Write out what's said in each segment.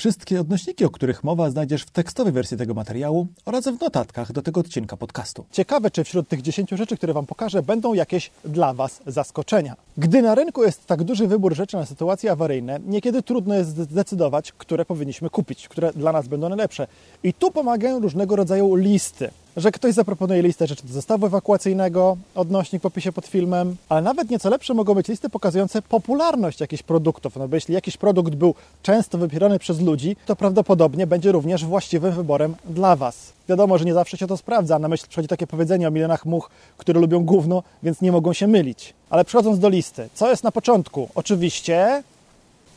Wszystkie odnośniki, o których mowa, znajdziesz w tekstowej wersji tego materiału oraz w notatkach do tego odcinka podcastu. Ciekawe, czy wśród tych 10 rzeczy, które Wam pokażę, będą jakieś dla Was zaskoczenia. Gdy na rynku jest tak duży wybór rzeczy na sytuacje awaryjne, niekiedy trudno jest zdecydować, które powinniśmy kupić, które dla nas będą najlepsze. I tu pomagają różnego rodzaju listy że ktoś zaproponuje listę rzeczy do zestawu ewakuacyjnego, odnośnik w opisie pod filmem, ale nawet nieco lepsze mogą być listy pokazujące popularność jakichś produktów. No bo jeśli jakiś produkt był często wybierany przez ludzi, to prawdopodobnie będzie również właściwym wyborem dla Was. Wiadomo, że nie zawsze się to sprawdza. Na myśl przychodzi takie powiedzenie o milionach much, które lubią gówno, więc nie mogą się mylić. Ale przechodząc do listy, co jest na początku? Oczywiście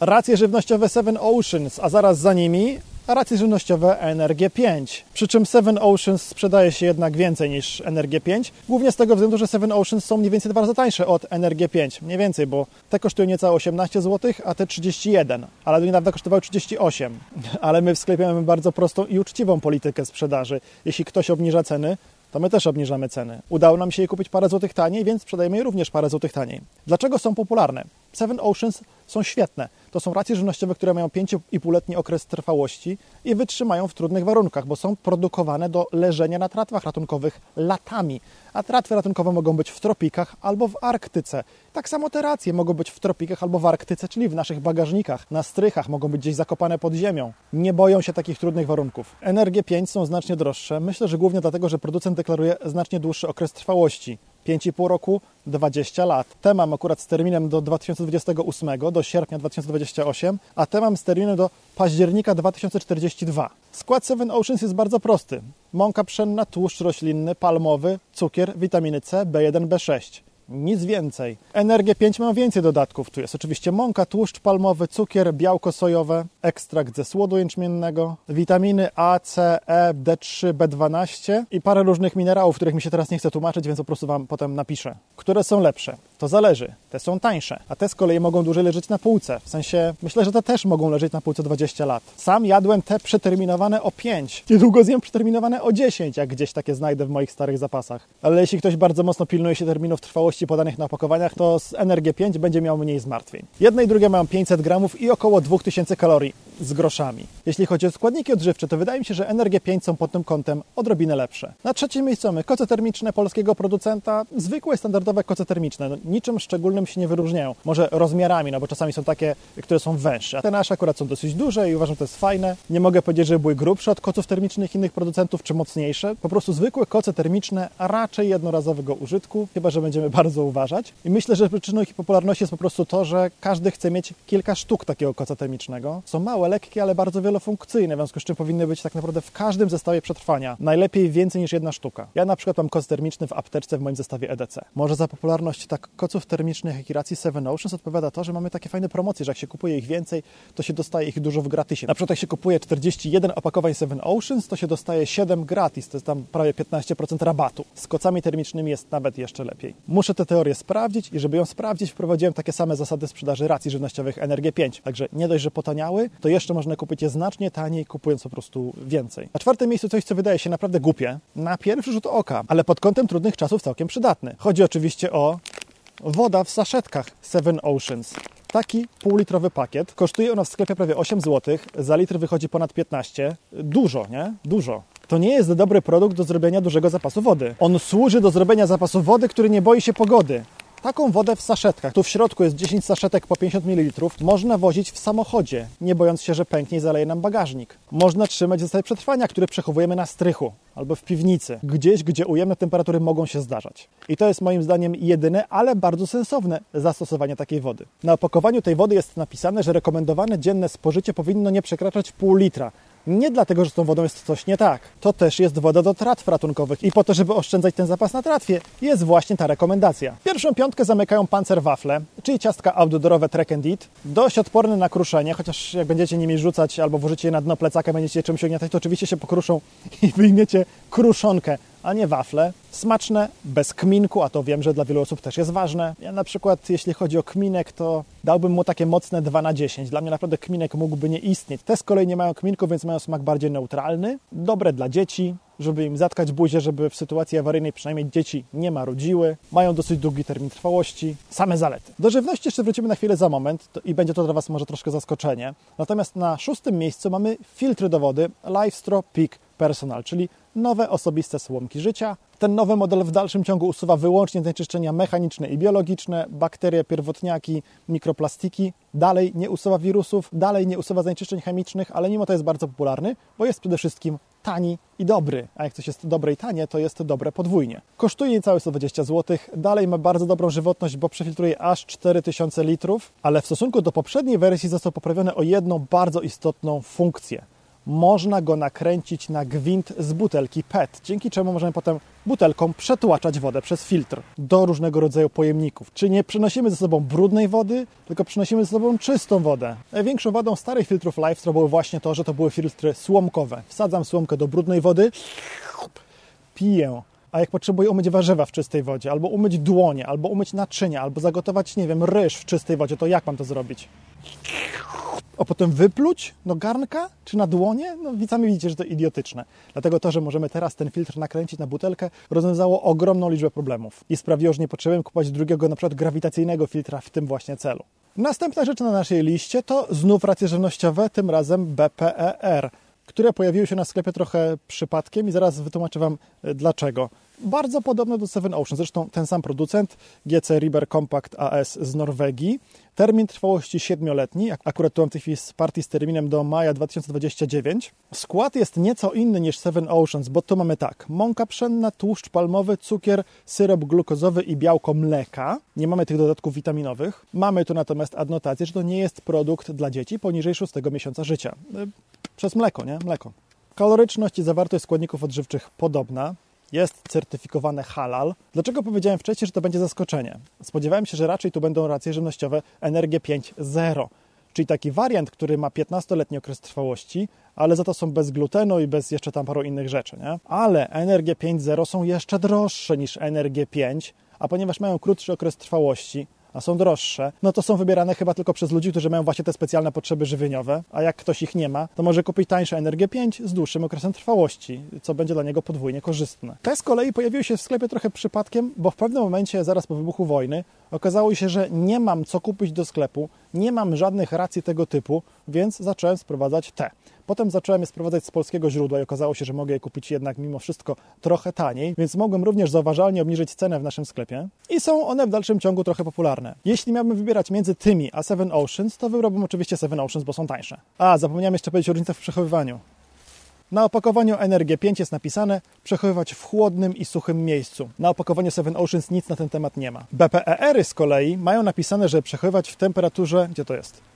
racje żywnościowe Seven Oceans, a zaraz za nimi racje żywnościowe NRG5. Przy czym Seven Oceans sprzedaje się jednak więcej niż NRG5, głównie z tego względu, że Seven Oceans są mniej więcej dwa razy tańsze od NRG5. Mniej więcej, bo te kosztują niecałe 18 zł, a te 31, ale do niedawna kosztowały 38. Ale my w sklepie mamy bardzo prostą i uczciwą politykę sprzedaży. Jeśli ktoś obniża ceny, to my też obniżamy ceny. Udało nam się je kupić parę złotych taniej, więc sprzedajemy je również parę złotych taniej. Dlaczego są popularne? Seven Oceans są świetne. To są racje żywnościowe, które mają 5,5-letni okres trwałości i wytrzymają w trudnych warunkach, bo są produkowane do leżenia na tratwach ratunkowych latami. A tratwy ratunkowe mogą być w tropikach albo w Arktyce. Tak samo te racje mogą być w tropikach albo w Arktyce, czyli w naszych bagażnikach, na strychach, mogą być gdzieś zakopane pod ziemią. Nie boją się takich trudnych warunków. Energie 5 są znacznie droższe. Myślę, że głównie dlatego, że producent deklaruje znacznie dłuższy okres trwałości. 5,5 roku, 20 lat. Te mam akurat z terminem do 2028, do sierpnia 2028, a te mam z terminem do października 2042. Skład Seven Oceans jest bardzo prosty. Mąka pszenna, tłuszcz roślinny, palmowy, cukier, witaminy C, B1, B6 nic więcej. Energię 5 ma więcej dodatków. Tu jest oczywiście mąka, tłuszcz palmowy, cukier, białko sojowe, ekstrakt ze słodu jęczmiennego, witaminy A, C, E, D3, B12 i parę różnych minerałów, których mi się teraz nie chce tłumaczyć, więc po prostu Wam potem napiszę. Które są lepsze? To zależy. Te są tańsze, a te z kolei mogą dłużej leżeć na półce. W sensie, myślę, że te też mogą leżeć na półce 20 lat. Sam jadłem te przeterminowane o 5. Niedługo zjem przeterminowane o 10, jak gdzieś takie znajdę w moich starych zapasach. Ale jeśli ktoś bardzo mocno pilnuje się terminów trwałości podanych na opakowaniach, to z Energie 5 będzie miał mniej zmartwień. Jedne i drugie mają 500 gramów i około 2000 kalorii z groszami. Jeśli chodzi o składniki odżywcze, to wydaje mi się, że Energie 5 są pod tym kątem odrobinę lepsze. Na trzecim miejscu mamy koce termiczne polskiego producenta, zwykłe standardowe koce termiczne. Niczym szczególnym się nie wyróżniają. Może rozmiarami, no bo czasami są takie, które są węższe. A te nasze akurat są dosyć duże i uważam, że to jest fajne. Nie mogę powiedzieć, że były grubsze od koców termicznych innych producentów, czy mocniejsze. Po prostu zwykłe koce termiczne, a raczej jednorazowego użytku, chyba że będziemy bardzo uważać. I myślę, że przyczyną ich popularności jest po prostu to, że każdy chce mieć kilka sztuk takiego koca termicznego. Są małe, lekkie, ale bardzo wielofunkcyjne, w związku z czym powinny być tak naprawdę w każdym zestawie przetrwania. Najlepiej więcej niż jedna sztuka. Ja na przykład mam koc termiczny w apteczce w moim zestawie EDC. Może za popularność tak koców termicznych, jak i racji Seven Oceans odpowiada to, że mamy takie fajne promocje, że jak się kupuje ich więcej, to się dostaje ich dużo w gratisie. Na przykład jak się kupuje 41 opakowań Seven Oceans, to się dostaje 7 gratis, to jest tam prawie 15% rabatu. Z kocami termicznymi jest nawet jeszcze lepiej. Muszę tę teorię sprawdzić i żeby ją sprawdzić, wprowadziłem takie same zasady sprzedaży racji żywnościowych Energie 5. Także nie dość, że potaniały, to jeszcze można kupić je znacznie taniej, kupując po prostu więcej. Na czwartym miejscu coś, co wydaje się naprawdę głupie, na pierwszy rzut oka, ale pod kątem trudnych czasów całkiem przydatny. Chodzi oczywiście o woda w saszetkach Seven Oceans. Taki półlitrowy pakiet. Kosztuje ona w sklepie prawie 8 zł. Za litr wychodzi ponad 15. Dużo, nie? Dużo. To nie jest dobry produkt do zrobienia dużego zapasu wody. On służy do zrobienia zapasu wody, który nie boi się pogody. Taką wodę w saszetkach, tu w środku jest 10 saszetek po 50 ml, można wozić w samochodzie, nie bojąc się, że pęknie i zaleje nam bagażnik. Można trzymać w zestawie przetrwania, który przechowujemy na strychu albo w piwnicy, gdzieś, gdzie ujemne temperatury mogą się zdarzać. I to jest moim zdaniem jedyne, ale bardzo sensowne zastosowanie takiej wody. Na opakowaniu tej wody jest napisane, że rekomendowane dzienne spożycie powinno nie przekraczać pół litra, nie dlatego, że z tą wodą jest coś nie tak. To też jest woda do tratw ratunkowych i po to, żeby oszczędzać ten zapas na tratwie, jest właśnie ta rekomendacja. Pierwszą piątkę zamykają pancerwafle, czyli ciastka outdoorowe Trek and Eat. Dość odporne na kruszenie, chociaż jak będziecie nimi rzucać albo włożycie je na dno plecaka, będziecie czymś ogniatać, to oczywiście się pokruszą i wyjmiecie kruszonkę a nie wafle. Smaczne, bez kminku, a to wiem, że dla wielu osób też jest ważne. Ja na przykład, jeśli chodzi o kminek, to dałbym mu takie mocne 2 na 10. Dla mnie naprawdę kminek mógłby nie istnieć. Te z kolei nie mają kminku, więc mają smak bardziej neutralny. Dobre dla dzieci, żeby im zatkać buzię, żeby w sytuacji awaryjnej przynajmniej dzieci nie marudziły. Mają dosyć długi termin trwałości. Same zalety. Do żywności jeszcze wrócimy na chwilę za moment i będzie to dla Was może troszkę zaskoczenie. Natomiast na szóstym miejscu mamy filtry do wody Lifestro Peak Personal, czyli nowe osobiste słomki życia. Ten nowy model w dalszym ciągu usuwa wyłącznie zanieczyszczenia mechaniczne i biologiczne, bakterie, pierwotniaki, mikroplastiki. Dalej nie usuwa wirusów, dalej nie usuwa zanieczyszczeń chemicznych, ale mimo to jest bardzo popularny, bo jest przede wszystkim tani i dobry. A jak coś jest dobre i tanie, to jest dobre podwójnie. Kosztuje niecałe 120 zł. Dalej ma bardzo dobrą żywotność, bo przefiltruje aż 4000 litrów, ale w stosunku do poprzedniej wersji został poprawiony o jedną bardzo istotną funkcję można go nakręcić na gwint z butelki PET, dzięki czemu możemy potem butelką przetłaczać wodę przez filtr do różnego rodzaju pojemników. Czy nie przynosimy ze sobą brudnej wody, tylko przynosimy ze sobą czystą wodę. Największą wadą starych filtrów LifeStraw było właśnie to, że to były filtry słomkowe. Wsadzam słomkę do brudnej wody, piję. A jak potrzebuję umyć warzywa w czystej wodzie, albo umyć dłonie, albo umyć naczynia, albo zagotować, nie wiem, ryż w czystej wodzie, to jak mam to zrobić? A potem wypluć do garnka czy na dłonie? No sami widzicie, że to idiotyczne. Dlatego to, że możemy teraz ten filtr nakręcić na butelkę, rozwiązało ogromną liczbę problemów i sprawiło, że nie potrzebujemy kupować drugiego, na przykład grawitacyjnego filtra w tym właśnie celu. Następna rzecz na naszej liście to znów racje żywnościowe, tym razem BPER, które pojawiły się na sklepie trochę przypadkiem i zaraz wytłumaczę Wam e, dlaczego bardzo podobne do Seven Ocean. Zresztą ten sam producent, GC Riber Compact AS z Norwegii. Termin trwałości 7-letni, akurat tu mam w tej chwili z partii z terminem do maja 2029. Skład jest nieco inny niż Seven Oceans, bo tu mamy tak, mąka pszenna, tłuszcz palmowy, cukier, syrop glukozowy i białko mleka. Nie mamy tych dodatków witaminowych. Mamy tu natomiast adnotację, że to nie jest produkt dla dzieci poniżej 6 miesiąca życia. Przez mleko, nie? Mleko. Kaloryczność i zawartość składników odżywczych podobna jest certyfikowane halal. Dlaczego powiedziałem wcześniej, że to będzie zaskoczenie? Spodziewałem się, że raczej tu będą racje żywnościowe Energie 5.0, czyli taki wariant, który ma 15-letni okres trwałości, ale za to są bez glutenu i bez jeszcze tam paru innych rzeczy, nie? Ale Energie 5.0 są jeszcze droższe niż Energie 5, a ponieważ mają krótszy okres trwałości, a są droższe, no to są wybierane chyba tylko przez ludzi, którzy mają właśnie te specjalne potrzeby żywieniowe, a jak ktoś ich nie ma, to może kupić tańsze Energię 5 z dłuższym okresem trwałości, co będzie dla niego podwójnie korzystne. Te z kolei pojawiły się w sklepie trochę przypadkiem, bo w pewnym momencie, zaraz po wybuchu wojny, okazało się, że nie mam co kupić do sklepu, nie mam żadnych racji tego typu, więc zacząłem sprowadzać te. Potem zacząłem je sprowadzać z polskiego źródła i okazało się, że mogę je kupić jednak mimo wszystko trochę taniej, więc mogłem również zauważalnie obniżyć cenę w naszym sklepie i są one w dalszym ciągu trochę popularne. Jeśli miałbym wybierać między tymi a Seven Oceans, to wybrałbym oczywiście Seven Oceans, bo są tańsze. A, zapomniałem jeszcze powiedzieć o różnicach w przechowywaniu. Na opakowaniu Energie 5 jest napisane przechowywać w chłodnym i suchym miejscu. Na opakowaniu Seven Oceans nic na ten temat nie ma. BPER-y z kolei mają napisane, że przechowywać w temperaturze, gdzie to jest?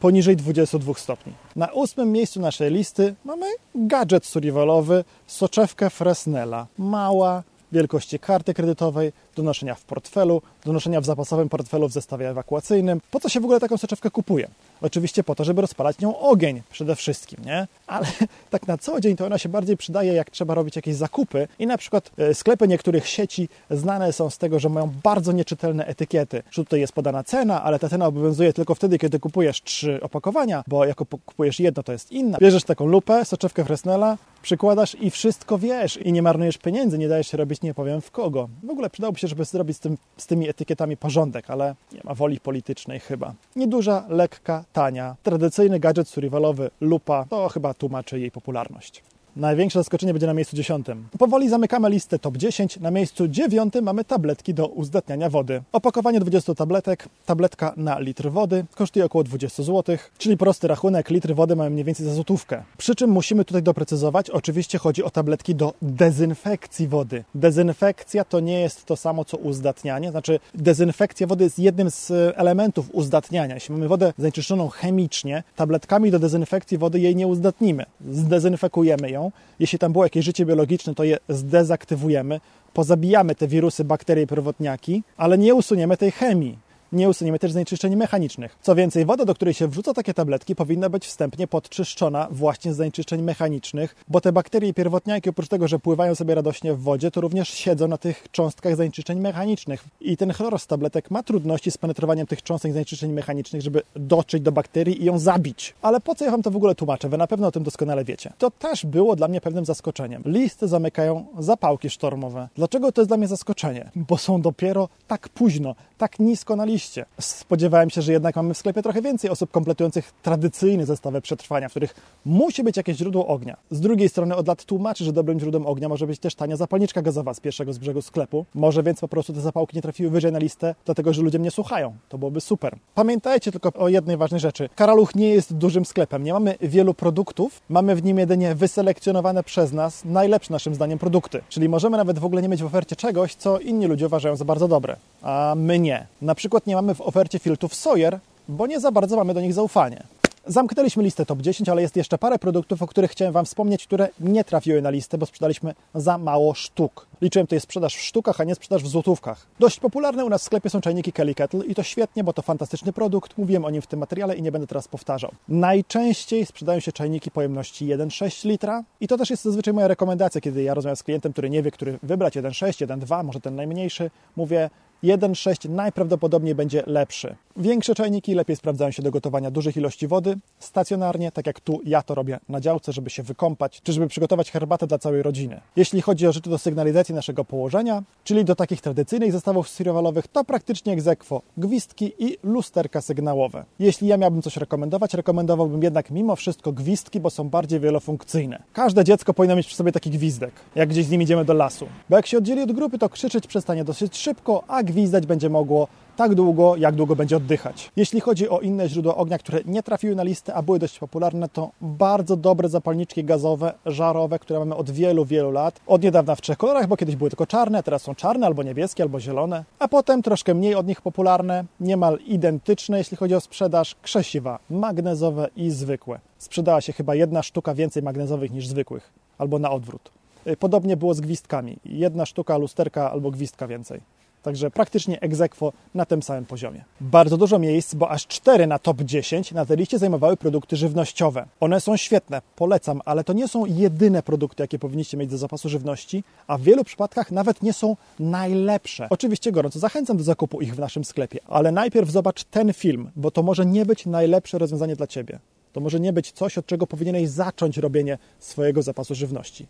Poniżej 22 stopni. Na ósmym miejscu naszej listy mamy gadżet survivalowy, soczewkę Fresnela. Mała, wielkości karty kredytowej, do noszenia w portfelu, do noszenia w zapasowym portfelu w zestawie ewakuacyjnym. Po co się w ogóle taką soczewkę kupuje? Oczywiście po to, żeby rozpalać nią ogień przede wszystkim, nie? Ale tak na co dzień to ona się bardziej przydaje, jak trzeba robić jakieś zakupy i na przykład e, sklepy niektórych sieci znane są z tego, że mają bardzo nieczytelne etykiety. Że tutaj jest podana cena, ale ta cena obowiązuje tylko wtedy, kiedy kupujesz trzy opakowania, bo jak kupujesz jedno, to jest inna. Bierzesz taką lupę, soczewkę Fresnela, przykładasz i wszystko wiesz i nie marnujesz pieniędzy, nie dajesz się robić nie powiem w kogo. W ogóle przydałoby się, żeby zrobić z, tym, z tymi etykietami porządek, ale nie ma woli politycznej chyba. Nieduża, lekka, tania, tradycyjny gadżet survivalowy lupa, to chyba tłumaczy jej popularność. Największe zaskoczenie będzie na miejscu dziesiątym. Powoli zamykamy listę top 10. Na miejscu dziewiątym mamy tabletki do uzdatniania wody. Opakowanie 20 tabletek, tabletka na litr wody kosztuje około 20 zł, czyli prosty rachunek, litr wody mamy mniej więcej za złotówkę. Przy czym musimy tutaj doprecyzować, oczywiście chodzi o tabletki do dezynfekcji wody. Dezynfekcja to nie jest to samo co uzdatnianie, znaczy dezynfekcja wody jest jednym z elementów uzdatniania. Jeśli mamy wodę zanieczyszczoną chemicznie, tabletkami do dezynfekcji wody jej nie uzdatnimy. Zdezynfekujemy ją, jeśli tam było jakieś życie biologiczne, to je zdezaktywujemy, pozabijamy te wirusy, bakterie pierwotniaki, ale nie usuniemy tej chemii. Nie usuniemy też zanieczyszczeń mechanicznych. Co więcej, woda, do której się wrzuca takie tabletki, powinna być wstępnie podczyszczona właśnie z zanieczyszczeń mechanicznych, bo te bakterie i pierwotniaki, oprócz tego, że pływają sobie radośnie w wodzie, to również siedzą na tych cząstkach zanieczyszczeń mechanicznych. I ten chlor z tabletek ma trudności z penetrowaniem tych cząstek zanieczyszczeń mechanicznych, żeby dotrzeć do bakterii i ją zabić. Ale po co ja Wam to w ogóle tłumaczę? Wy na pewno o tym doskonale wiecie. To też było dla mnie pewnym zaskoczeniem. Listy zamykają zapałki sztormowe. Dlaczego to jest dla mnie zaskoczenie? Bo są dopiero tak późno, tak nisko na liście. Spodziewałem się, że jednak mamy w sklepie trochę więcej osób kompletujących tradycyjne zestawy przetrwania, w których musi być jakieś źródło ognia. Z drugiej strony od lat tłumaczy, że dobrym źródłem ognia może być też tania zapalniczka gazowa z pierwszego z brzegu sklepu. Może więc po prostu te zapałki nie trafiły wyżej na listę, dlatego że ludzie mnie słuchają. To byłoby super. Pamiętajcie tylko o jednej ważnej rzeczy. Karaluch nie jest dużym sklepem. Nie mamy wielu produktów, mamy w nim jedynie wyselekcjonowane przez nas najlepsze naszym zdaniem produkty. Czyli możemy nawet w ogóle nie mieć w ofercie czegoś, co inni ludzie uważają za bardzo dobre, a my nie. Na przykład nie mamy w ofercie filtrów Sawyer, bo nie za bardzo mamy do nich zaufanie. Zamknęliśmy listę top 10, ale jest jeszcze parę produktów, o których chciałem Wam wspomnieć, które nie trafiły na listę, bo sprzedaliśmy za mało sztuk. Liczyłem jest sprzedaż w sztukach, a nie sprzedaż w złotówkach. Dość popularne u nas w sklepie są czajniki Kelly Kettle i to świetnie, bo to fantastyczny produkt. Mówiłem o nim w tym materiale i nie będę teraz powtarzał. Najczęściej sprzedają się czajniki pojemności 1,6 litra i to też jest zazwyczaj moja rekomendacja, kiedy ja rozmawiam z klientem, który nie wie, który wybrać 1,6, 1,2, może ten najmniejszy. Mówię, 1,6 najprawdopodobniej będzie lepszy. Większe czajniki lepiej sprawdzają się do gotowania dużych ilości wody, stacjonarnie, tak jak tu ja to robię na działce, żeby się wykąpać, czy żeby przygotować herbatę dla całej rodziny. Jeśli chodzi o rzeczy do sygnalizacji naszego położenia, czyli do takich tradycyjnych zestawów stirowalowych, to praktycznie egzekwo, gwizdki i lusterka sygnałowe. Jeśli ja miałbym coś rekomendować, rekomendowałbym jednak mimo wszystko gwizdki, bo są bardziej wielofunkcyjne. Każde dziecko powinno mieć przy sobie taki gwizdek, jak gdzieś z nim idziemy do lasu. Bo jak się oddzieli od grupy, to krzyczeć przestanie dosyć szybko, a gwizdać będzie mogło tak długo, jak długo będzie oddychać. Jeśli chodzi o inne źródła ognia, które nie trafiły na listę, a były dość popularne, to bardzo dobre zapalniczki gazowe, żarowe, które mamy od wielu, wielu lat. Od niedawna w trzech kolorach, bo kiedyś były tylko czarne, teraz są czarne albo niebieskie, albo zielone. A potem troszkę mniej od nich popularne, niemal identyczne, jeśli chodzi o sprzedaż, krzesiwa magnezowe i zwykłe. Sprzedała się chyba jedna sztuka więcej magnezowych niż zwykłych, albo na odwrót. Podobnie było z gwizdkami. Jedna sztuka lusterka albo gwizdka więcej. Także praktycznie egzekwo na tym samym poziomie. Bardzo dużo miejsc, bo aż 4 na top 10 na tej liście zajmowały produkty żywnościowe. One są świetne, polecam, ale to nie są jedyne produkty, jakie powinniście mieć do zapasu żywności, a w wielu przypadkach nawet nie są najlepsze. Oczywiście gorąco zachęcam do zakupu ich w naszym sklepie, ale najpierw zobacz ten film, bo to może nie być najlepsze rozwiązanie dla Ciebie. To może nie być coś, od czego powinieneś zacząć robienie swojego zapasu żywności.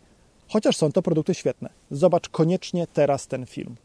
Chociaż są to produkty świetne. Zobacz koniecznie teraz ten film.